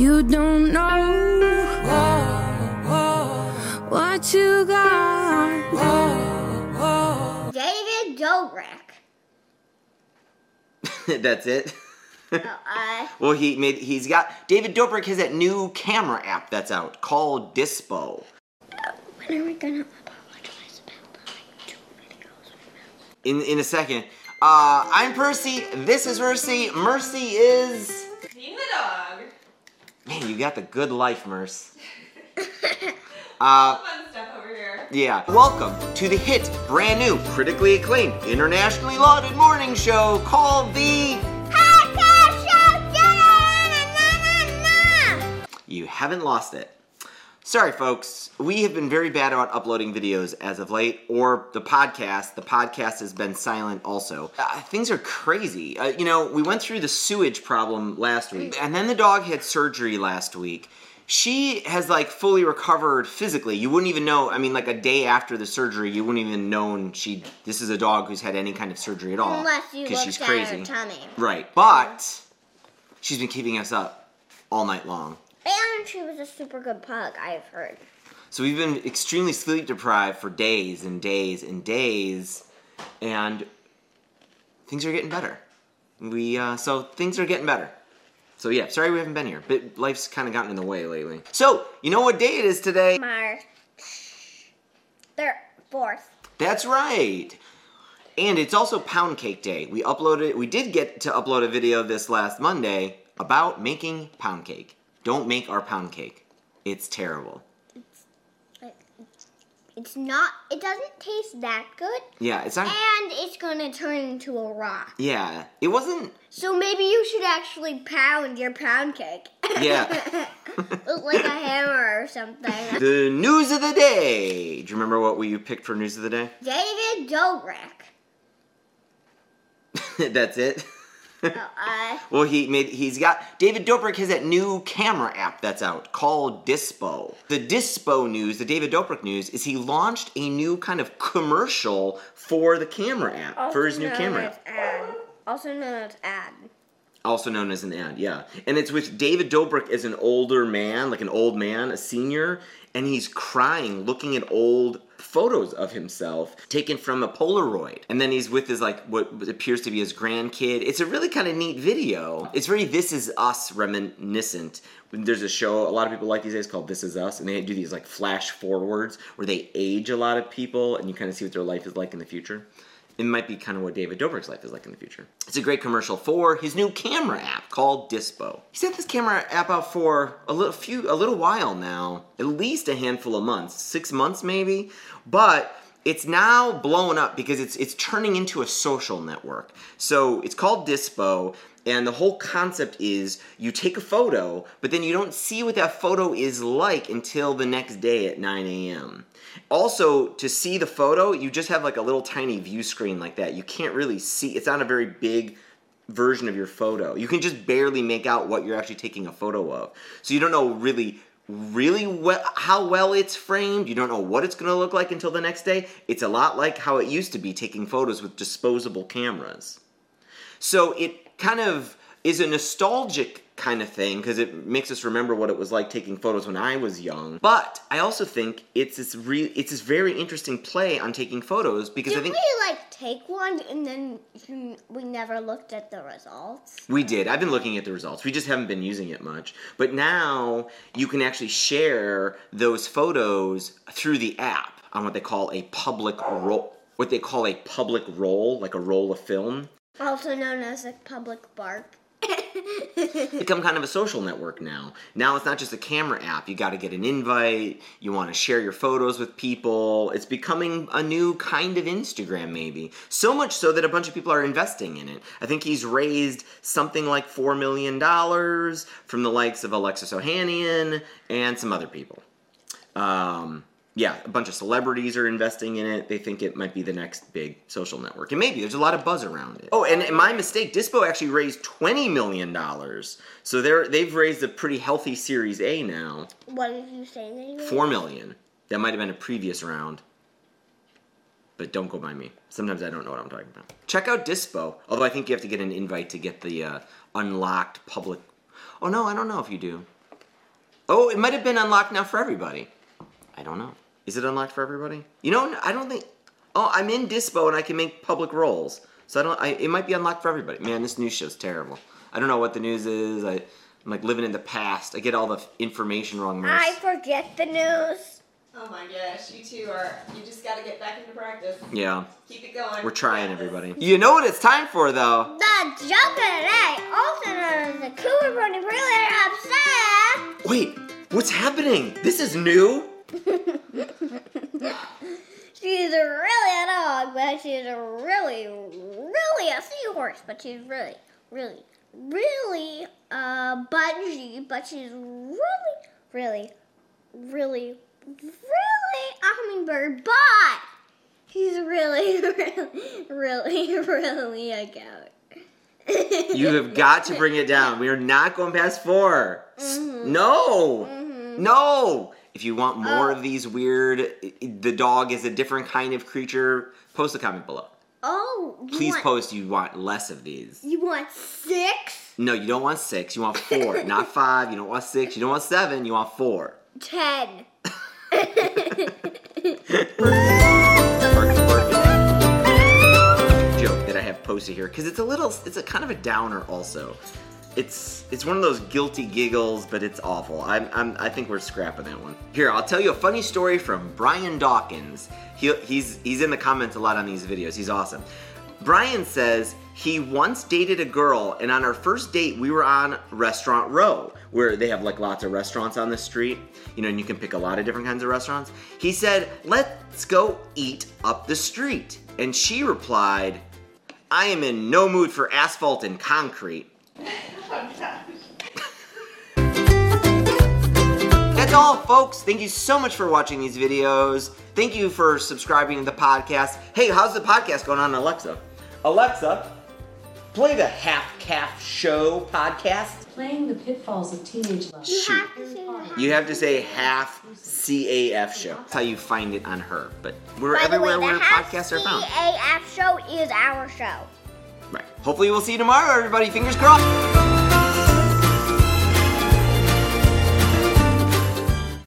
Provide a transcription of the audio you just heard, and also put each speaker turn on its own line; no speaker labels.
You don't know what you got.
David Dobrik.
That's it.
Oh, uh,
Well, he made he's got David Dobrik has that new camera app that's out called Dispo.
when are we gonna apologize about the two videos?
In in a second. Uh, I'm Percy. This is Mercy. Mercy is.
Being the dog.
Man, you got the good life, Merce. Uh,
Fun stuff over here.
yeah. Welcome to the hit, brand new, critically acclaimed, internationally lauded morning show called the. You haven't lost it. Sorry, folks. We have been very bad about uploading videos as of late, or the podcast. The podcast has been silent also. Uh, things are crazy. Uh, you know, we went through the sewage problem last week, and then the dog had surgery last week. She has like fully recovered physically. You wouldn't even know. I mean, like a day after the surgery, you wouldn't even known she. This is a dog who's had any kind of surgery at all.
Unless you
'cause
looked
she's
at
crazy.
her tummy.
Right, but she's been keeping us up all night long.
And she was a super good pug, I've heard.
So we've been extremely sleep deprived for days and days and days, and things are getting better. We uh, so things are getting better. So yeah, sorry we haven't been here, but life's kind of gotten in the way lately. So you know what day it is today?
March. Third, fourth.
That's right. And it's also Pound Cake Day. We uploaded. We did get to upload a video this last Monday about making pound cake. Don't make our pound cake. It's terrible.
It's not, it doesn't taste that good.
Yeah, it's not.
And it's gonna turn into a rock.
Yeah, it wasn't.
So maybe you should actually pound your pound cake.
Yeah.
Like a hammer or something.
The news of the day. Do you remember what we picked for news of the day?
David Dobrik.
That's it. Well, he made. He's got David Dobrik has that new camera app that's out called Dispo. The Dispo news, the David Dobrik news, is he launched a new kind of commercial for the camera app for his new camera app.
ad. Also known as ad.
Also known as an ad, yeah. And it's with David Dobrik as an older man, like an old man, a senior, and he's crying, looking at old photos of himself taken from a Polaroid. And then he's with his like what appears to be his grandkid. It's a really kind of neat video. It's very This Is Us reminiscent. There's a show a lot of people like these days called This Is Us, and they do these like flash forwards where they age a lot of people, and you kind of see what their life is like in the future it might be kind of what David Dobrik's life is like in the future. It's a great commercial for his new camera app called Dispo. He's had this camera app out for a little few a little while now, at least a handful of months, six months maybe, but it's now blowing up because it's it's turning into a social network. So it's called Dispo, and the whole concept is you take a photo, but then you don't see what that photo is like until the next day at 9 a.m. Also, to see the photo, you just have like a little tiny view screen like that. You can't really see, it's not a very big version of your photo. You can just barely make out what you're actually taking a photo of. So you don't know really really well how well it's framed. You don't know what it's going to look like until the next day. It's a lot like how it used to be taking photos with disposable cameras. So it kind of is a nostalgic kind of thing because it makes us remember what it was like taking photos when I was young. But I also think it's this re- it's this very interesting play on taking photos because I think
we like take one and then we never looked at the results?
We did. I've been looking at the results. We just haven't been using it much. But now you can actually share those photos through the app on what they call a public roll. What they call a public roll, like a roll of film.
Also known as a public bark.
Become kind of a social network now. Now it's not just a camera app. You got to get an invite. You want to share your photos with people. It's becoming a new kind of Instagram, maybe. So much so that a bunch of people are investing in it. I think he's raised something like $4 million from the likes of Alexis Ohanian and some other people. Um, yeah, a bunch of celebrities are investing in it. They think it might be the next big social network. And maybe there's a lot of buzz around it. Oh, and my mistake, Dispo actually raised $20 million. So they're, they've raised a pretty healthy Series A now.
What did you say that
4 million. That might have been a previous round. But don't go by me. Sometimes I don't know what I'm talking about. Check out Dispo. Although I think you have to get an invite to get the uh, unlocked public. Oh, no, I don't know if you do. Oh, it might have been unlocked now for everybody. I don't know. Is it unlocked for everybody? You know, I don't think. Oh, I'm in Dispo and I can make public rolls, so I don't. I, it might be unlocked for everybody. Man, this news show's terrible. I don't know what the news is. I, I'm like living in the past. I get all the f- information wrong. Merce.
I forget the news.
Oh my gosh, you two are. You just gotta get back into practice.
Yeah,
Keep it going.
we're trying,
Practice.
everybody. You know what it's time for, though.
The joke of the day, also known as the Cooper Brody Prelude upset.
Wait, what's happening? This is new.
She's really a dog, but she's a really, really a seahorse, but she's really, really, really uh bungee, but she's really, really, really, really a hummingbird, but he's really, really, really, really a goat.
You have got to bring it down. We are not going past 4 S- No, no. If you want more of oh. these weird, the dog is a different kind of creature. Post a comment below.
Oh,
Please
want,
post you want less of these.
You want six?
No, you don't want six. You want four, not five. You don't want six. You don't want seven. You want four.
Ten.
joke that I have posted here because it's a little, it's a kind of a downer. Also, it's it's one of those guilty giggles, but it's awful. I'm, I'm I think we're scrapping that one. Here, I'll tell you a funny story from Brian Dawkins. He, he's he's in the comments a lot on these videos. He's awesome. Brian says he once dated a girl, and on our first date, we were on Restaurant Row, where they have like lots of restaurants on the street, you know, and you can pick a lot of different kinds of restaurants. He said, Let's go eat up the street. And she replied, I am in no mood for asphalt and concrete. That's all, folks. Thank you so much for watching these videos. Thank you for subscribing to the podcast. Hey, how's the podcast going on, Alexa? Alexa, play the Half Caf Show podcast.
Playing the pitfalls of teenage love.
You
Shoot.
have to say.
You have to say half CAF show. That's how you find it on her. But we're
By the way,
everywhere
the
where
Half
podcasts are found.
Half CAF show is our show.
Right. Hopefully, we'll see you tomorrow, everybody. Fingers crossed.